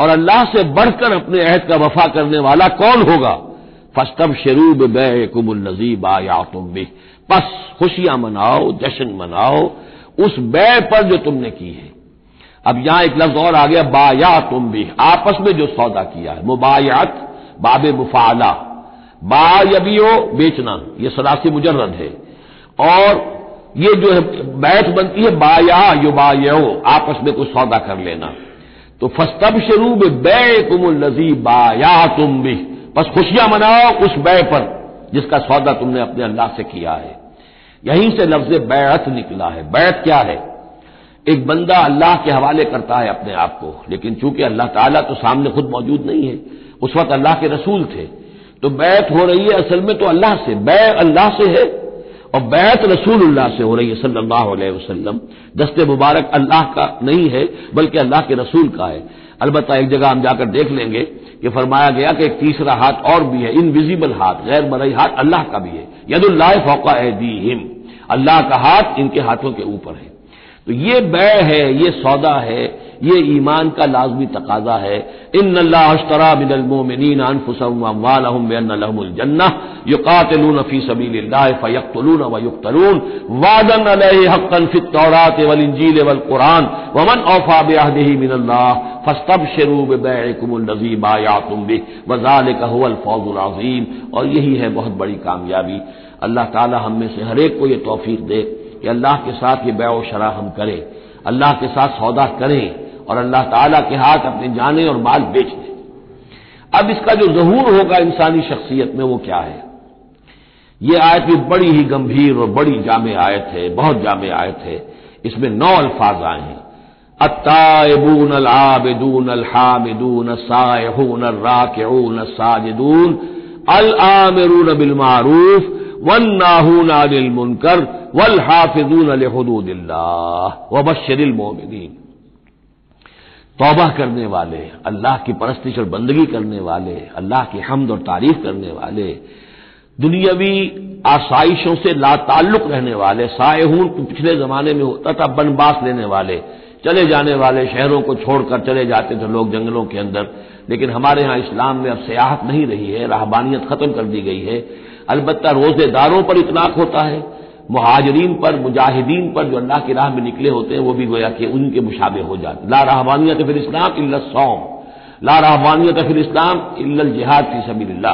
और अल्लाह से बढ़कर अपने अहद का वफा करने वाला कौन होगा? फस्तब शरूब बे कुमुल नजीब आया तुम भी बस खुशियाँ मनाओ, जश्न मनाओ, उस बै पर जो तुमने की है। अब यहाँ एक लफ्ज और आ गया बाया तुम भी आपस में जो सौदा किया है, मुबायात, बाब मुफाला। बा यबियो बेचना, ये सरासी मुजर्रद है। और ये जो है बैठ बनती है, बाया यो बायो आपस में कुछ सौदा कर लेना। तो फस्तब शरूब बै कुमुल नजी बाया तुम भी बस खुशियाँ मनाओ उस बै पर, जिसका सौदा तुमने अपने अल्लाह से किया है। यहीं से लफ्ज बैत निकला है। बैत क्या है? एक बंदा अल्लाह के हवाले करता है अपने आप को, लेकिन चूँकि अल्लाह ताला तो सामने खुद मौजूद नहीं है, उस वक्त अल्लाह के रसूल थे। तो बैत हो रही है असल में तो अल्लाह से, बै अल्लाह से है। और बैत रसूलुल्लाह से हो रही है, सल्लल्लाहु अलैहि वसल्लम। दस्ते मुबारक अल्लाह का नहीं है, बल्कि अल्लाह के रसूल का है। अलबत्ता एक जगह हम जाकर देख लेंगे कि फरमाया गया कि एक तीसरा हाथ और भी है इनविजिबल हाथ गैर मरई हाथ अल्लाह का भी है। यदुल्लाह फौका हिम अल्लाह का हाथ इनके हाथों के ऊपर है। तो ये बै है, ये सौदा है ये ईमान का लाजमी तकाजा है। इन अल्लाहरा बिनमोमिन अनफुसमवालजन्ना युकातलून वादन हक्कन फित तौरात वल वल कुरान। वमन औफा बेहदही फस्तब शरूब बैकुमुलनजीब आयातुम बि वजाल कहल फौजुल अजीम। और यही है बहुत बड़ी कामयाबी। अल्लाह ताला हम में से हरेक को ये तोफीक दे कि अल्लाह के साथ ये बै शरा हम करें। अल्लाह के साथ सौदा करें। और अल्लाह ताला के हाथ अपने जाने और माल बेच दें। अब इसका जो जहूर होगा इंसानी शख्सियत में वो क्या है? ये आयत भी बड़ी ही गंभीर और बड़ी जाम आयत है, बहुत जाम आयत है। इसमें नौ अल्फाज आए हैं। अत्ताबून अल आबिदून अल हामिदून सायहून राकून साजिदून अल वन नाहून अनिल मुनकर वल हाफिजून अल हदूदिल्लाह वबशरिल मोमिनीन तौबा करने वाले, अल्लाह की परस्तिश और बंदगी करने वाले, अल्लाह की हमद और तारीफ़ करने वाले, दुनियावी आसाइशों से लाताल्लुक रहने वाले सायहून पिछले जमाने में होता था बनबास लेने वाले, चले जाने वाले शहरों को छोड़कर चले जाते थे लोग जंगलों के अंदर, लेकिन हमारे यहाँ इस्लाम में अब सियाहत नहीं रही है, राहबानियत खत्म कर दी गई है। अलबत् रोजेदारों पर इतलाक होता है। महाजरीन पर, मुजाहिदीन पर जो अल्लाह की राह में निकले होते हैं, वो भी गोया कि उनके मुशाबे हो जाते ला रहबानियत फिर इस्लाम इल्ल सौम। ला रहबानियत फिर इस्लाम इल्ल जिहाद फ़ी सबील्ला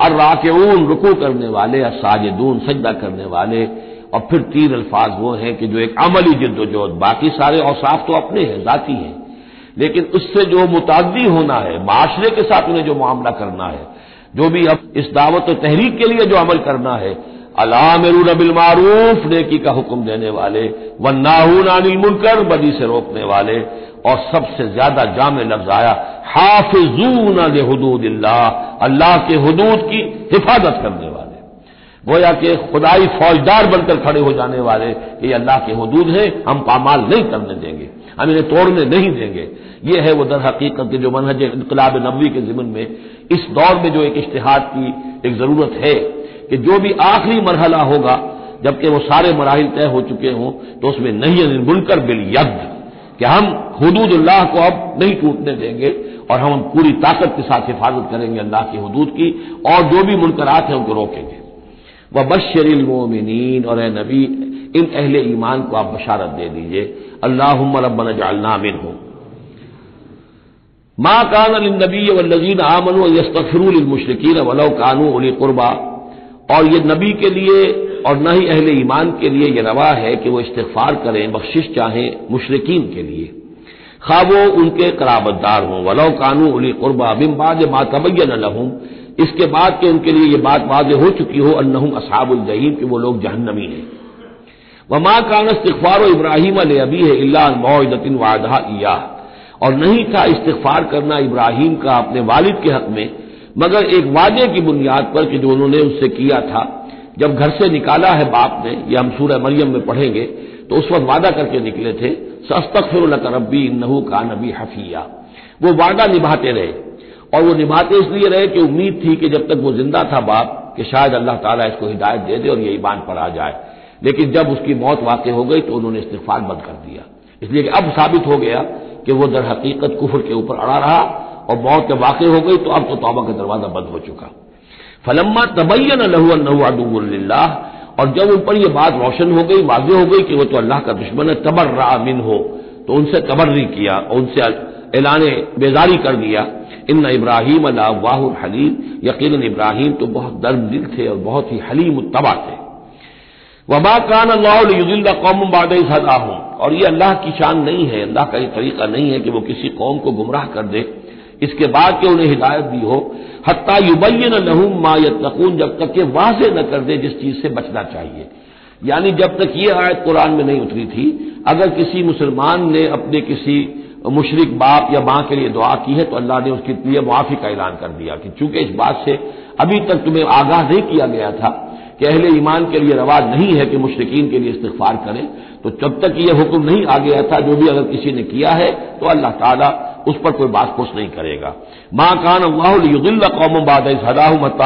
और राकेऊन रुकू करने वाले और साजिदून सजदा करने वाले, और फिर तीन अल्फाज वो हैं कि जो एक अमली जिद्दोजहद, बाकी सारे औसाफ तो अपने हैं, जाती हैं। लेकिन उससे जो मुतादी होना है, माशरे के साथ उन्हें जो मामला करना है, जो भी अब इस दावत तहरीक के लिए जो अमल करना है अलामरून बिल मारूफ नेकी का हुक्म देने वाले व नाहून अनिल मुनकर, बदी से रोकने वाले, और सबसे ज़्यादा जाम लफ्ज आया, हाफिजून हदूदिल्ला अल्लाह के हदूद की हिफाजत करने वाले। गोया के खुदाई फौजदार बनकर खड़े हो जाने वाले कि अल्लाह के हदूद हैं, हम पामाल नहीं करने देंगे, हम इन्हें तोड़ने नहीं देंगे। ये है वो दर हकीकत के जो मनहज इनकलाब नबी के जिमन में, इस दौर में जो एक इश्तहाद की एक ज़रूरत है कि जो भी आखिरी मरहला होगा, जबकि वो सारे मराहल तय हो चुके हों तो उसमें नहीं बुनकर बिल यद कि हम हदूदुल्लाह को अब नहीं टूटने देंगे, और हम पूरी ताकत के साथ हिफाजत करेंगे अल्लाह की हदूद की, और जो भी मुनकरात हैं उनको रोकेंगे। वह बशरिल मोमिन और नबी, इन अहले ईमान को आप बशारत दे दीजिए। अल्लाह रबन जालना मिन हो माँ कान नबी वल्लजीन आमन यस्तफरुल मुशरकिन, वलो कानू उल कुरबा। और ये नबी के लिए और न ही अहले ईमान के लिए यह रवा है कि वो इस्तफार करें, बख्शिश चाहें मुशरकिन के लिए। खा वो उनके कराबतदार हों। वलो कानू उली कुरबा बिम्बाद मा तबैन लहूम। इसके बाद के उनके लिए यह बात वाज हो चुकी हो अन्नहुम असहाबुल जहीम कि वो लोग जहन्नमी हैं। व माँ कान इस्तफार इब्राहिम अल अबी है अल्लादतिन वादहा इया। और नहीं था इस्तफार करना इब्राहिम का अपने वालिद के हक में मगर एक वादे की बुनियाद पर कि जो उन्होंने उससे किया था, जब घर से निकाला है बाप ने यह हम सूर्य मरियम में पढ़ेंगे तो उस वक्त वादा करके निकले थे सस्तक फिर रब्बी नहू का नबी हफिया। वो वादा निभाते रहे, और वो निभाते इसलिए रहे कि उम्मीद थी कि जब तक वो ज़िंदा था बाप, कि शायद अल्लाह ताला इसको हिदायत दे दे और ये ईमान पर आ जाए। लेकिन जब उसकी मौत वाक़ हो गई तो उन्होंने इस्तीफार बंद कर दिया। इसलिए कि अब साबित हो गया कि वो दर हकीकत कुफर के ऊपर अड़ा रहा और मौत के वाक़ हो गई तो अब तो तौबा का दरवाज़ा बंद हो चुका। फलम्मा तबैन लहुल्ला और जब उन पर यह बात रोशन हो गई वाजे हो गई कि वह तो अल्लाह का दुश्मन है तबर मिन हो तो उनसे तबर्री किया और उनसे ऐलान, बेजारी कर दिया। इन इब्राहिम अल्लाह हलीम। यकीन इब्राहिम तो बहुत दर्द दिल थे और बहुत ही हलीम तबा थे। वबा कान अल्लाह कौम बाद हूँ और ये अल्लाह की शान नहीं है, अल्लाह का ये तरीका नहीं है कि वो किसी कौम को गुमराह कर दे। इसके बाद कि उन्हें हिदायत दी हो। हत्ता युबैन लहूम मा यतकून जब तक ये वाजे न कर दे जिस चीज़ से बचना चाहिए। यानी जब तक ये आयत कुरान में नहीं उतरी थी, अगर किसी मुसलमान ने अपने किसी मुशरक बाप या माँ के लिए दुआ की है तो अल्लाह ने उसके लिए मुआफी का ऐलान कर दिया कि चूँकि इस बात से अभी तक तुम्हें आगाह नहीं किया गया था कि अहले ईमान के लिए रवाज नहीं है कि मुश्किन के लिए इस्तफार करें तो जब तक यह हुक्म नहीं आ गया था, जो भी अगर किसी ने किया है तो अल्लाह ताला उस पर कोई बात पुछ नहीं करेगा। माँ कान अल्लाह कौम बाद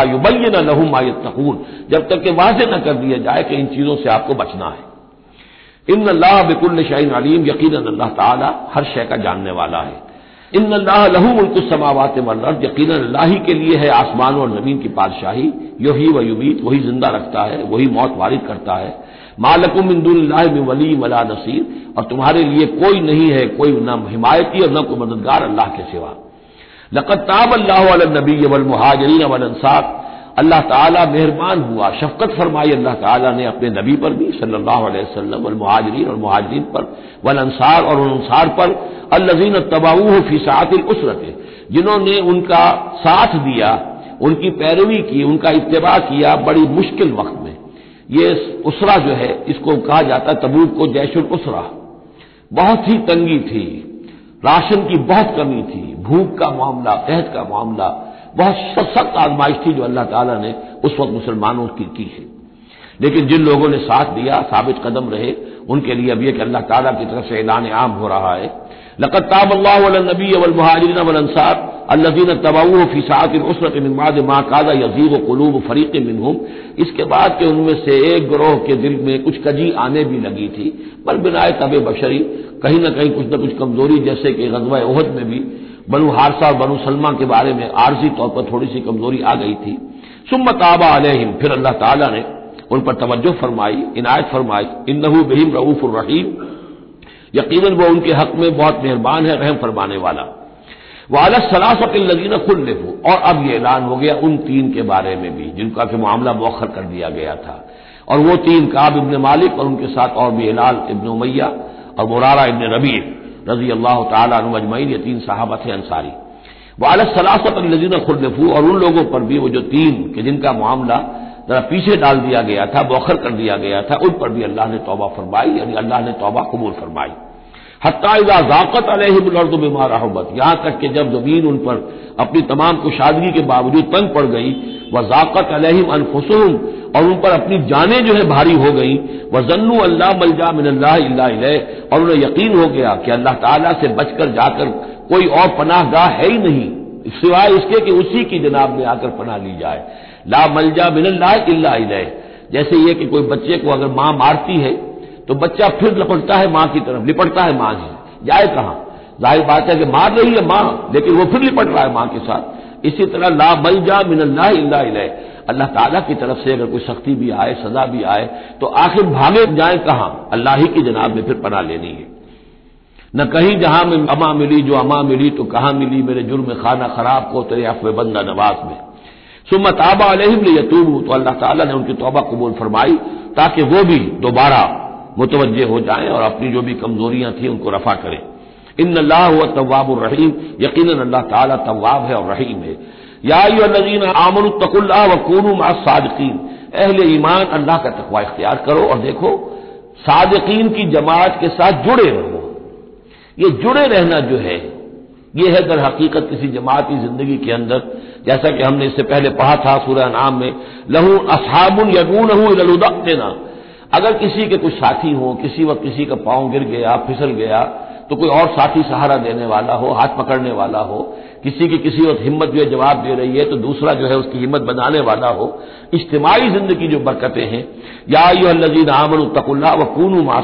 युबैन लहू मायतकून जब तक कि वाजे न कर दिया जाए कि इन चीज़ों से आपको बचना है। इन अल्लाह बिकुल शाइन अलीम यकीन अल्लाह ताला हर शय का जानने वाला है। इन अल्लाह लहू मुल्क समावत मर्द यकीन अल्लाह के लिए है आसमान और ज़मीन की बादशाही योही व युबीत वही ज़िंदा रखता है, वही मौत वारिद करता है। मालकुम इंदुल्लाह वली वला नसीर। और तुम्हारे लिए कोई नहीं है, कोई न हिमायती और न कोई मददगार अल्लाह के सिवा। लकत ताब अल्लाह नबी वल मुहाजरीन वल अंसार। अल्लाह ताला मेहरबान हुआ, शफकत फरमाई अल्लाह ताला ने अपने नबी पर भी, सल्लल्लाहु अलैहि वसल्लम वल मुहाजरीन और मुहाजरीन पर, वल अंसार और उन अंसार पर, अल्लजीन तबाऊ फ़ी सातिल उसरत। जिन्होंने उनका साथ दिया, उनकी पैरवी की, उनका इतबा किया, बड़ी मुश्किल वक्त ये उसरा जो है, इसको कहा जाता है तबूक को जैशुल उसरा। बहुत ही तंगी थी, राशन की बहुत कमी थी, भूख का मामला कहत का मामला, बहुत सख्त आजमाइश थी जो अल्लाह ताला ने उस वक्त मुसलमानों की की है। लेकिन जिन लोगों ने साथ दिया, साबित कदम रहे, उनके लिए अब यह कि अल्लाह ताला की तरफ़ से ऐलान आम हो रहा है लकताब अल्लाबी वलमहारिन वलसार अल्लजीन तबाऊ फ़िसात उसरत मिमाद माँ यजीब कलूब फरीक मिनहुम इसके बाद के उनमें से एक ग्रोह के दिल में कुछ कजी आने भी लगी थी पर बिनाए तब बशरी कहीं ना कहीं कुछ न कुछ कमज़ोरी जैसे कि गजवा ओहद में भी बनु हारसा और बनु सलमा के बारे में आर्जी तौर पर थोड़ी सी कमज़ोरी आ गई थी सुम्मत आबा अलहिम फिर अल्लाह ताला ने उन पर तवज्जो फरमाई इनायत फरमाई इन नहू बहिम रऊफ रहीम यकीन वो उनके हक में बहुत मेहरबान है, रहम फरमाने वाला। वाला सलासत लजीन खुल लेफू और अब यह ऐलान हो गया उन तीन के बारे में भी जिनका कि मामला मौखर कर दिया गया था। और वो तीन काब इबन मालिक और उनके साथ और भी हिलाल इबन उमैया और मुरारा इबन रबी रज़ी अल्लाह तजमैन ये तीन साहबत हैं अंसारी। वाला सलासत लजीन खुल लेफू और उन लोगों पर भी वो जो तीन, के जिनका मामला जरा पीछे डाल दिया गया था, बौखर कर दिया गया था, उन पर भी अल्लाह ने तौबा फरमाई, यानी अल्लाह ने तौबा कबूल फरमाई। हत्याजा जाकत अलहमर्द बीमार रहबत यहाँ तक कि जब ज़मीन उन पर अपनी तमाम कुशादगी के बावजूद तंग पड़ गई वह जाकत अलहम और उन पर अपनी जानें जो है भारी हो गई जन्नू अल्लाह मलजा मिनल्ला और उन्हें यकीन हो गया कि अल्लाह ताला से बचकर जाकर कोई और पनाह गाह है ही नहीं, सिवाय इसके कि उसी की जनाब में आकर पनाह ली जाए। ला मलजा मिनल्ला जैसे ये कि कोई बच्चे को अगर माँ मारती है तो बच्चा फिर लपटता है माँ की तरफ़, लिपटता है माँ से जाए कहाँ? ज़ाहिर बात है कि मार रही है माँ, लेकिन वो फिर लिपट रहा है माँ के साथ। इसी तरह ला मलजा मिनल्ला अल्लाह ताला की तरफ़ से अगर कोई सख्ती भी आए, सजा भी आए तो आखिर भागे जाए कहाँ? अल्लाह ही की जनाब में फिर पना लेनी है। न कहीं जहाँ में अमा मिली, जो अमा मिली तो कहाँ मिली? मेरे जुर्म खाना खराब को, तेरे अफवे बंदा नवाज़ में। आबा अलहम यतूब तो अल्लाह ताला ने उनकी तोबा कबूल फरमाई ताकि वो भी दोबारा मुतवजे हो जाएँ और अपनी जो भी कमजोरियाँ थी उनको रफा करें। इन अल्लाह हुआ तवाब रहीम। यकीन अल्लाह ताला तवाब है और रहीम है। याजीन आमन तकुल्ला व सादकीन। अहले ईमान, अल्लाह का तकवा इख्तियार करो और देखो, सादकीन की जमात के साथ जुड़े रहो। ये जुड़े रहना जो है, ये है दर हकीकत किसी जमाती ज़िंदगी के अंदर जैसा कि हमने इससे पहले पढ़ा था सूर्य नाम में, लहू असहाबुन यगून देना अगर किसी के कुछ साथी हो, किसी वक्त किसी का पाँव गिर गया, फिसल गया तो कोई और साथी सहारा देने वाला हो, हाथ पकड़ने वाला हो, किसी की किसी वक्त हिम्मत जो जवाब दे रही है तो दूसरा जो है उसकी हिम्मत बनाने वाला हो इज्तमाही ज़िंदगी जो बरकतें हैं, या लजीन आमन तकुल्ला व कूनू मा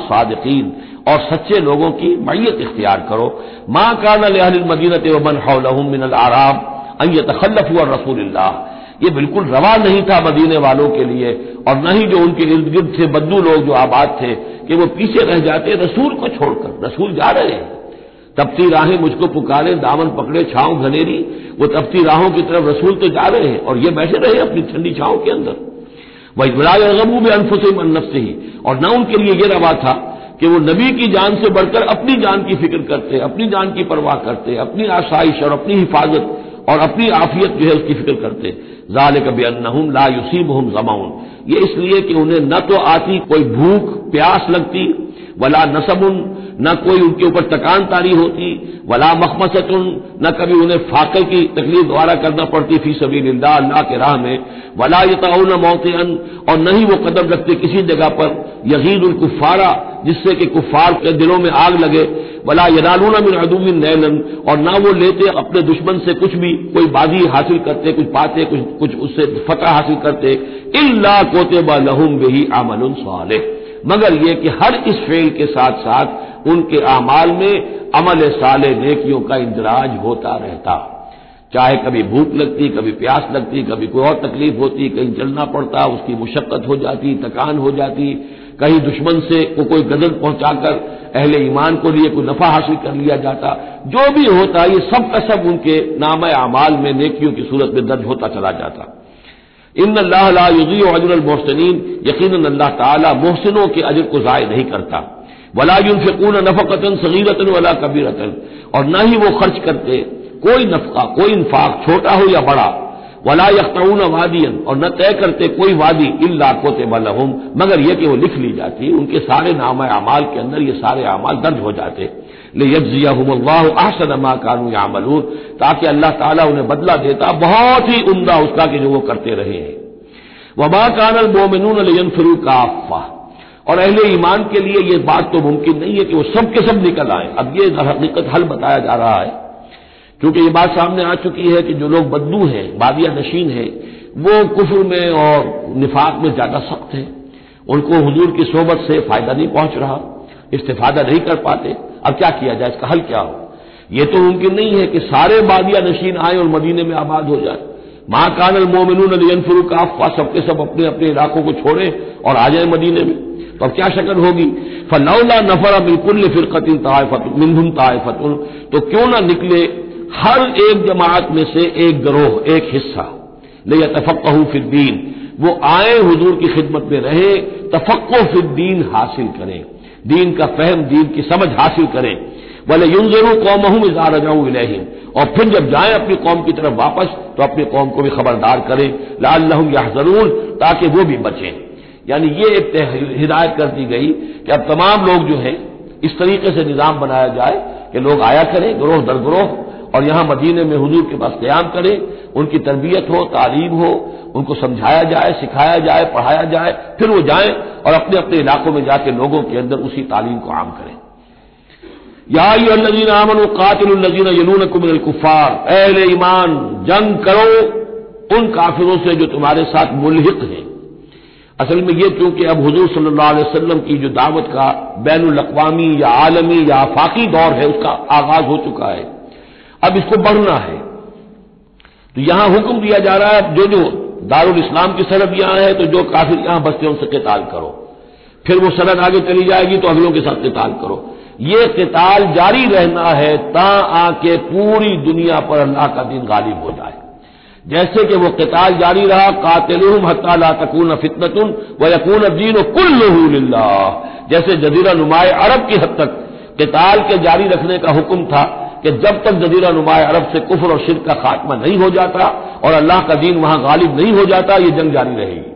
और सच्चे लोगों की मैयत इख्तियार करो। माँ कान मदीनत वमन हौलमिन आराम। अन तखल्लफ हुआ रसूल ये बिल्कुल रवा नहीं था मदीने वालों के लिए, और न ही जो उनके इर्द गिर्द थे बद्दू लोग जो आबाद थे, कि वो पीछे रह जाते, रसूल को छोड़कर, रसूल जा रहे हैं। तपती राहें मुझको पुकारे, दामन पकड़े, छांव घनेरी, वो तपती राहों की तरफ़ रसूल तो जा रहे हैं, और ये बैठे रहे अपनी ठंडी छांव के अंदर। वही बलागबू में अनफुसम अनफ से ही, और न उनके लिए ये रवा था कि वो नबी की जान से बढ़कर अपनी जान की फ़िक्र करते, अपनी जान की परवाह करते, अपनी आसाइश और अपनी हिफाजत और अपनी आफियत जो है उसकी फ़िक्र करते जाल कभी अन्नहुम ला युसीब हम जमाउन ये इसलिए कि उन्हें न तो आती कोई भूख, प्यास लगती वला नसबुन, न कोई उनके ऊपर तकान तारी होती, वला मखमसतुन, न कभी उन्हें फाकल की तकलीफ़ द्वारा करना पड़ती फ़ी सभी अल्लाह के राह में। वला यताउन मौतन और न ही वो कदम रखते किसी जगह पर। यकीन कुफारा, जिससे कि कुफार के दिलों में आग लगे। वला यदालूना मिन अदूमिन नैलन, और ना वो लेते अपने दुश्मन से कुछ भी, कोई बाजी हासिल करते, कुछ पाते कुछ कुछ उससे फतह हासिल करते। इल्ला कोतेबा लहुम बेही आमल साले मगर यह कि हर इस फेल के साथ साथ उनके अमाल में अमल साले नेकियों का इंदराज होता रहता। चाहे कभी भूख लगती, कभी प्यास लगती, कभी कोई और तकलीफ़ होती, कहीं चलना पड़ता, उसकी मुशक्कत हो जाती, थकान हो जाती, कहीं दुश्मन से को कोई गज़ल पहुंचाकर अहले ईमान को लिए कोई नफा हासिल कर लिया जाता। जो भी होता, ये सब का सब उनके नाम अमाल में नेकियों की सूरत में दर्ज होता चला जाता। इन अल्लाह युजी अजर मोहसिन यकीन अल्लाह ताला मोहसिनों के अजर को ज़ाय नहीं करता। वला यूनफिकून नफकतन सगीरतन वला कबीरतन। और न ही वो खर्च करते। कोई नफका, कोई इन्फाक, छोटा हो या बड़ा। वला यख्तऊन वादियन। और न तय करते कोई वादी, इल्ला कोते बलहुम मगर यह कि वो लिख ली जाती, उनके सारे नाम अमाल के अंदर ये सारे अमाल दर्ज हो जाते। ले यज्जियाहम आहसन कानू यामलून ताकि अल्लाह ताला उन्हें बदला देता बहुत ही उमदा उसका कि जो वो करते रहे हैं वबा कानल मोमिनून लेन फिरू काफा और अहले ईमान के लिए यह बात तो मुमकिन नहीं है कि वो सब के सब निकल आए अब ये हकीकत हल बताया जा रहा है क्योंकि ये बात सामने आ चुकी है कि जो लोग बदलू हैं बादिया नशीन हैं वो कुफर में और निफाक में ज़्यादा सख्त हैं उनको हजूर की सोबत से फ़ायदा नहीं पहुँच रहा इस्तेफादा नहीं कर पाते अब क्या किया जाए, इसका हल क्या हो? ये तो मुमकिन नहीं है कि सारे बादिया नशीन आए और मदीने में आबाद हो जाए। माँ कानल मोमिन फरूक आफा सबके सब अपने अपने इलाकों को छोड़े और आ जाए मदीने में। तो अब क्या शक्ल होगी? फलौला नफरा बिल्कुल फिरकतिन तायफत मिनहुम तायफतुन तो क्यों ना निकले हर एक जमात में से एक गरोह, एक हिस्सा? ले या तफक् फिद्दीन। वो आए हुजूर की खिदमत में रहे तफक्को फिद्दीन हासिल करें। दीन का फहम दीन की समझ हासिल करें। बोले यूँ ज़रूर कौम हूँ इजार जाऊँ और फिर जब जाए अपनी कौम की तरफ़ वापस तो अपनी कौम को भी खबरदार करें। लाल यह ज़रूर ताकि वो भी बचें। यानी ये एक हिदायत कर दी गई कि अब तमाम लोग जो हैं, इस तरीके से निज़ाम बनाया जाए कि लोग आया करें, ग्रोह दर ग्रोह, और यहाँ मदीने में हजूर के पास क्याम करें। उनकी तरबियत हो, तालीम हो, उनको समझाया जाए, सिखाया जाए, पढ़ाया जाए, फिर वो जाए और अपने अपने इलाकों में जाके लोगों के अंदर उसी तालीम को आम करें। याजीन आमन कातिलजीन यलून कुमिन कुफार अहल ईमान, जंग करो उन काफिरों से जो तुम्हारे साथ मुलहिक हैं। असल में यह क्योंकि अब हजूर सल्लल्लाहु अलैहि की जो दावत का बैन अवी या आलमी या आफाकी दौर है, उसका आगाज़ हो चुका है। अब इसको बढ़ना है। तो यहाँ हुक्म दिया जा रहा है, जो जो दारुल इस्लाम की सरहद यहाँ है तो जो काफिर यहाँ बसते हैं, उनसे किताल करो। फिर वो सरहद आगे चली जाएगी तो अगलों के साथ किताल करो। ये किताल जारी रहना है, ता आके पूरी दुनिया पर अल्लाह का दिन गालिब हो जाए। जैसे कि वो किताल जारी रहा कातिलुम हत्ता तकून फितनतुन व यकून दीन कुल्ला जैसे जजीरा नुमाए अरब की हद तक किताल के जारी रखने का हुक्म था कि जब तक जजीरा नुमाए अरब से कुफर और शिर का खात्मा नहीं हो जाता और अल्लाह का दीन वहाँ गालिब नहीं हो जाता, ये जंग जारी रहेगी।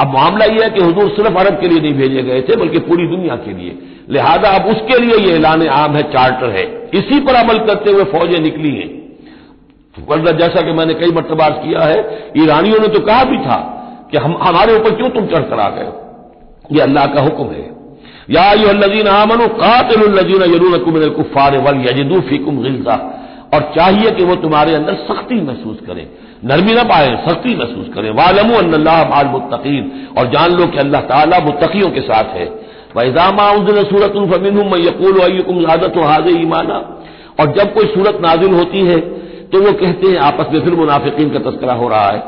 अब मामला यह है कि हजूर सिर्फ़ अरब के लिए नहीं भेजे गए थे, बल्कि पूरी दुनिया के लिए। लिहाजा अब उसके लिए यह ऐलान आम है, चार्टर है। इसी पर अमल करते हुए फौजें निकली हैं। वरना जैसा कि मैंने कई मरतबा किया है, ईरानियों ने तो कहा भी था कि हम, हमारे ऊपर क्यों तुम चढ़ कर आ गए ये अल्लाह का हुक्म है। या आमनु कातिलजीन यरून कुफार वल गिल्जा। और चाहिए कि वो तुम्हारे अंदर सख्ती महसूस करें, नरमी ना पाए, सख्ती महसूस करें। वालमू अल्लाह मुतकीन और जान लो कि अल्लाह ताला मुतकियों के साथ है। वैजामा सूरत फमिन यकूल आदत हाज ईमाना। और जब कोई सूरत नाजिल होती है तो वो कहते हैं, आपस में फिर मुनाफिकीन का तस्करा हो रहा है।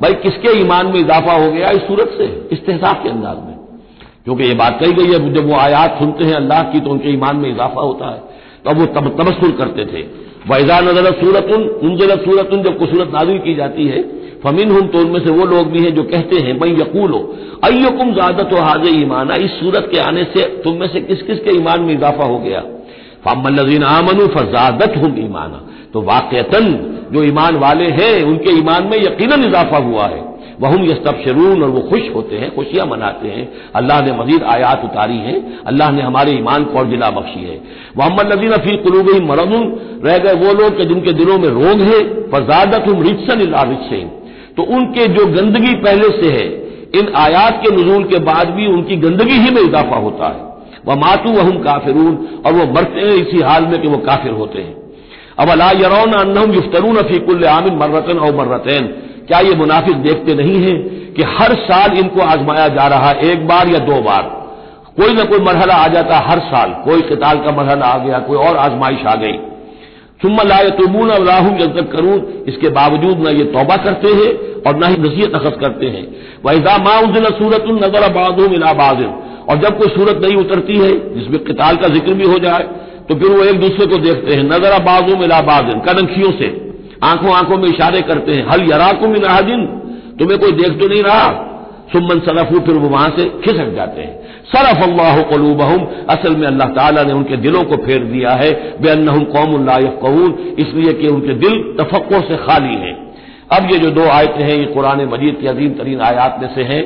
भाई, किसके ईमान में इजाफा हो गया इस सूरत से? इस्तेसाब के अंदाज में। क्योंकि ये बात कही गई है, जब वो आयात सुनते हैं अल्लाह की तो उनके ईमान में इजाफा होता है। तो वो तब तबसुर करते थे। वैजा नज़र सूरतुन, उनजल सूरतुन, जब कुसूरत नाजिल की जाती है फमिन हम तो उनमें से वो लोग भी हैं जो कहते हैं, मैं यकूल हो अयुकुम ज्यादत हाज ईमाना? इस सूरत के आने से तुम में से किस किस के ईमान में इजाफा हो गया? फामल्लिन आमनु फजादत हम ईमाना। तो वाकता जो ईमान वाले हैं, उनके ईमान में यकीन इजाफा हुआ है। वहम यस्तबशरून, और वो खुश होते हैं, खुशियाँ मनाते हैं। अल्लाह ने मजीद आयात उतारी हैं। अल्लाह ने हमारे ईमान को और जिला बख्शी है। मोहम्मद नजीन फ़ी कलूब ही मरदुन, रह गए वो लोग जिनके दिलों में रोग है फजादत हम रिक्सन रिक्सन तो उनके जो गंदगी पहले से है, इन आयात के नजूल के बाद भी उनकी गंदगी ही में इजाफा होता है। वह मातू वहम काफिरून, और वो मरते हैं इसी हाल में कि वो काफिर होते हैं। अब अला यरौन अन्नम युफ्तरून फीकुल्ल आमिन मर्रतन और मर्रतैन। क्या ये मुनाफिक देखते नहीं है कि हर साल इनको आजमाया जा रहा है, एक बार या दो बार? कोई ना कोई मरहला आ जाता हर साल। कोई किताल का मरहला आ गया, कोई और आजमाइश आ गई। सुम्मा लाए तुमून अल्लाह जब तक करूँ इसके बावजूद ना ये तौबा करते हैं और ना ही नसीहत अखज करते हैं। वैजा माउजिल सूरत नज़र आबादूम इलाबाजिन और जब कोई सूरत नहीं उतरती है, जिसमें किताल का ज़िक्र भी हो जाए तो फिर वो एक दूसरे को देखते हैं, नज़र आबादूम इलाबाजिन कनखियों से। आँखों आँखों में इशारे करते हैं। हल यराकुम नाहदिन तुम्हें कोई देख तो नहीं रहा। सुमन सरफू फिर वो वहाँ से खिसक जाते हैं। सरफ अल्लाह कलूबहम। असल में अल्लाह ताला ने उनके दिलों को फेर दिया है। बेअनहम कौम कौन इसलिए कि उनके दिल तफक्र से खाली हैं। अब ये जो दो आयतें हैं, ये कुरान मजीद की अजीम तरीन आयात में से हैं।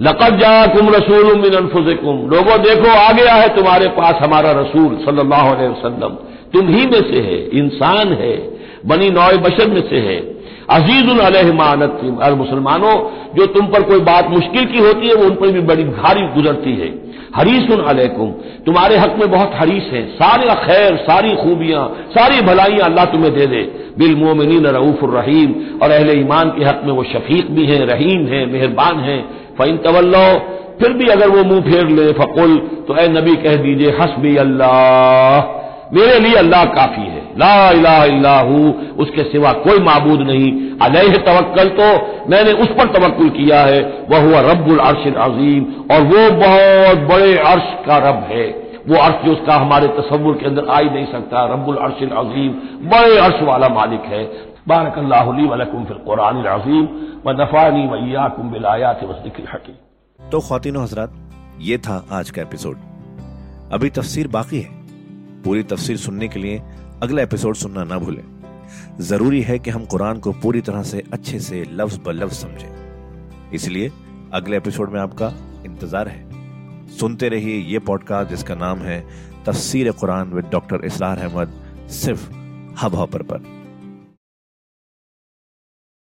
लकत जा कुम रसूल मिन अनफुसिकुम। लोगों, देखो आ गया है तुम्हारे पास हमारा रसूल सल्लल्लाहु अलैहि वसल्लम। तुम ही में से है। इंसान है। बनी नौ बशर में से है। अज़ीज़ अलहमानत और मुसलमानों, जो तुम पर कोई बात मुश्किल की होती है, वो उन पर भी बड़ी भारी गुजरती है। हरीसन अलैकुम। तुम्हारे हक में बहुत हरीस है। सारे खैर, सारी खूबियाँ, सारी भलाइयाँ अल्लाह तुम्हें दे दे। बिल मोमिन रहीम। और अहले ईमान के हक में वो शफीक भी हैं, रहीम हैं, मेहरबान हैं। फ़ैन तवल्लो। फिर भी अगर वो मुँह फेर ले, फकुल तो ए नबी कह दीजिए, हसबी अल्लाह। मेरे लिए अल्लाह काफ़ी है। ला उसके सिवा कोई माबूद नहीं। अलह तवक्ल तो मैंने उस पर तवक्ल किया है वह हुआ रब्बुल अर्श अजीम। और वो बहुत बड़े अर्श का रब है। वो अर्श जो उसका हमारे तस्वुर के अंदर आ ही नहीं सकता, रब्बुल अर्श अजीम, बड़े अर्श वाला मालिक है। बारक अल्लाहली वलकुम फिल कुरान अजीम, व नफानी वैयाकुम बिलायात वसदिक हकीम। तो खातिन हजरात, ये था आज का एपिसोड। अभी तफसीर बाकी है। पूरी तफसीर सुनने के लिए अगला एपिसोड सुनना ना भूलें। ज़रूरी है कि हम कुरान को पूरी तरह से अच्छे से लफ्ज ब लफ्ज समझें। इसलिए अगले एपिसोड में आपका इंतज़ार है। सुनते रहिए यह पॉडकास्ट जिसका नाम है तफसीर कुरान विद डॉक्टर इसलार अहमद, सिर्फ़ हब हॉपर पर।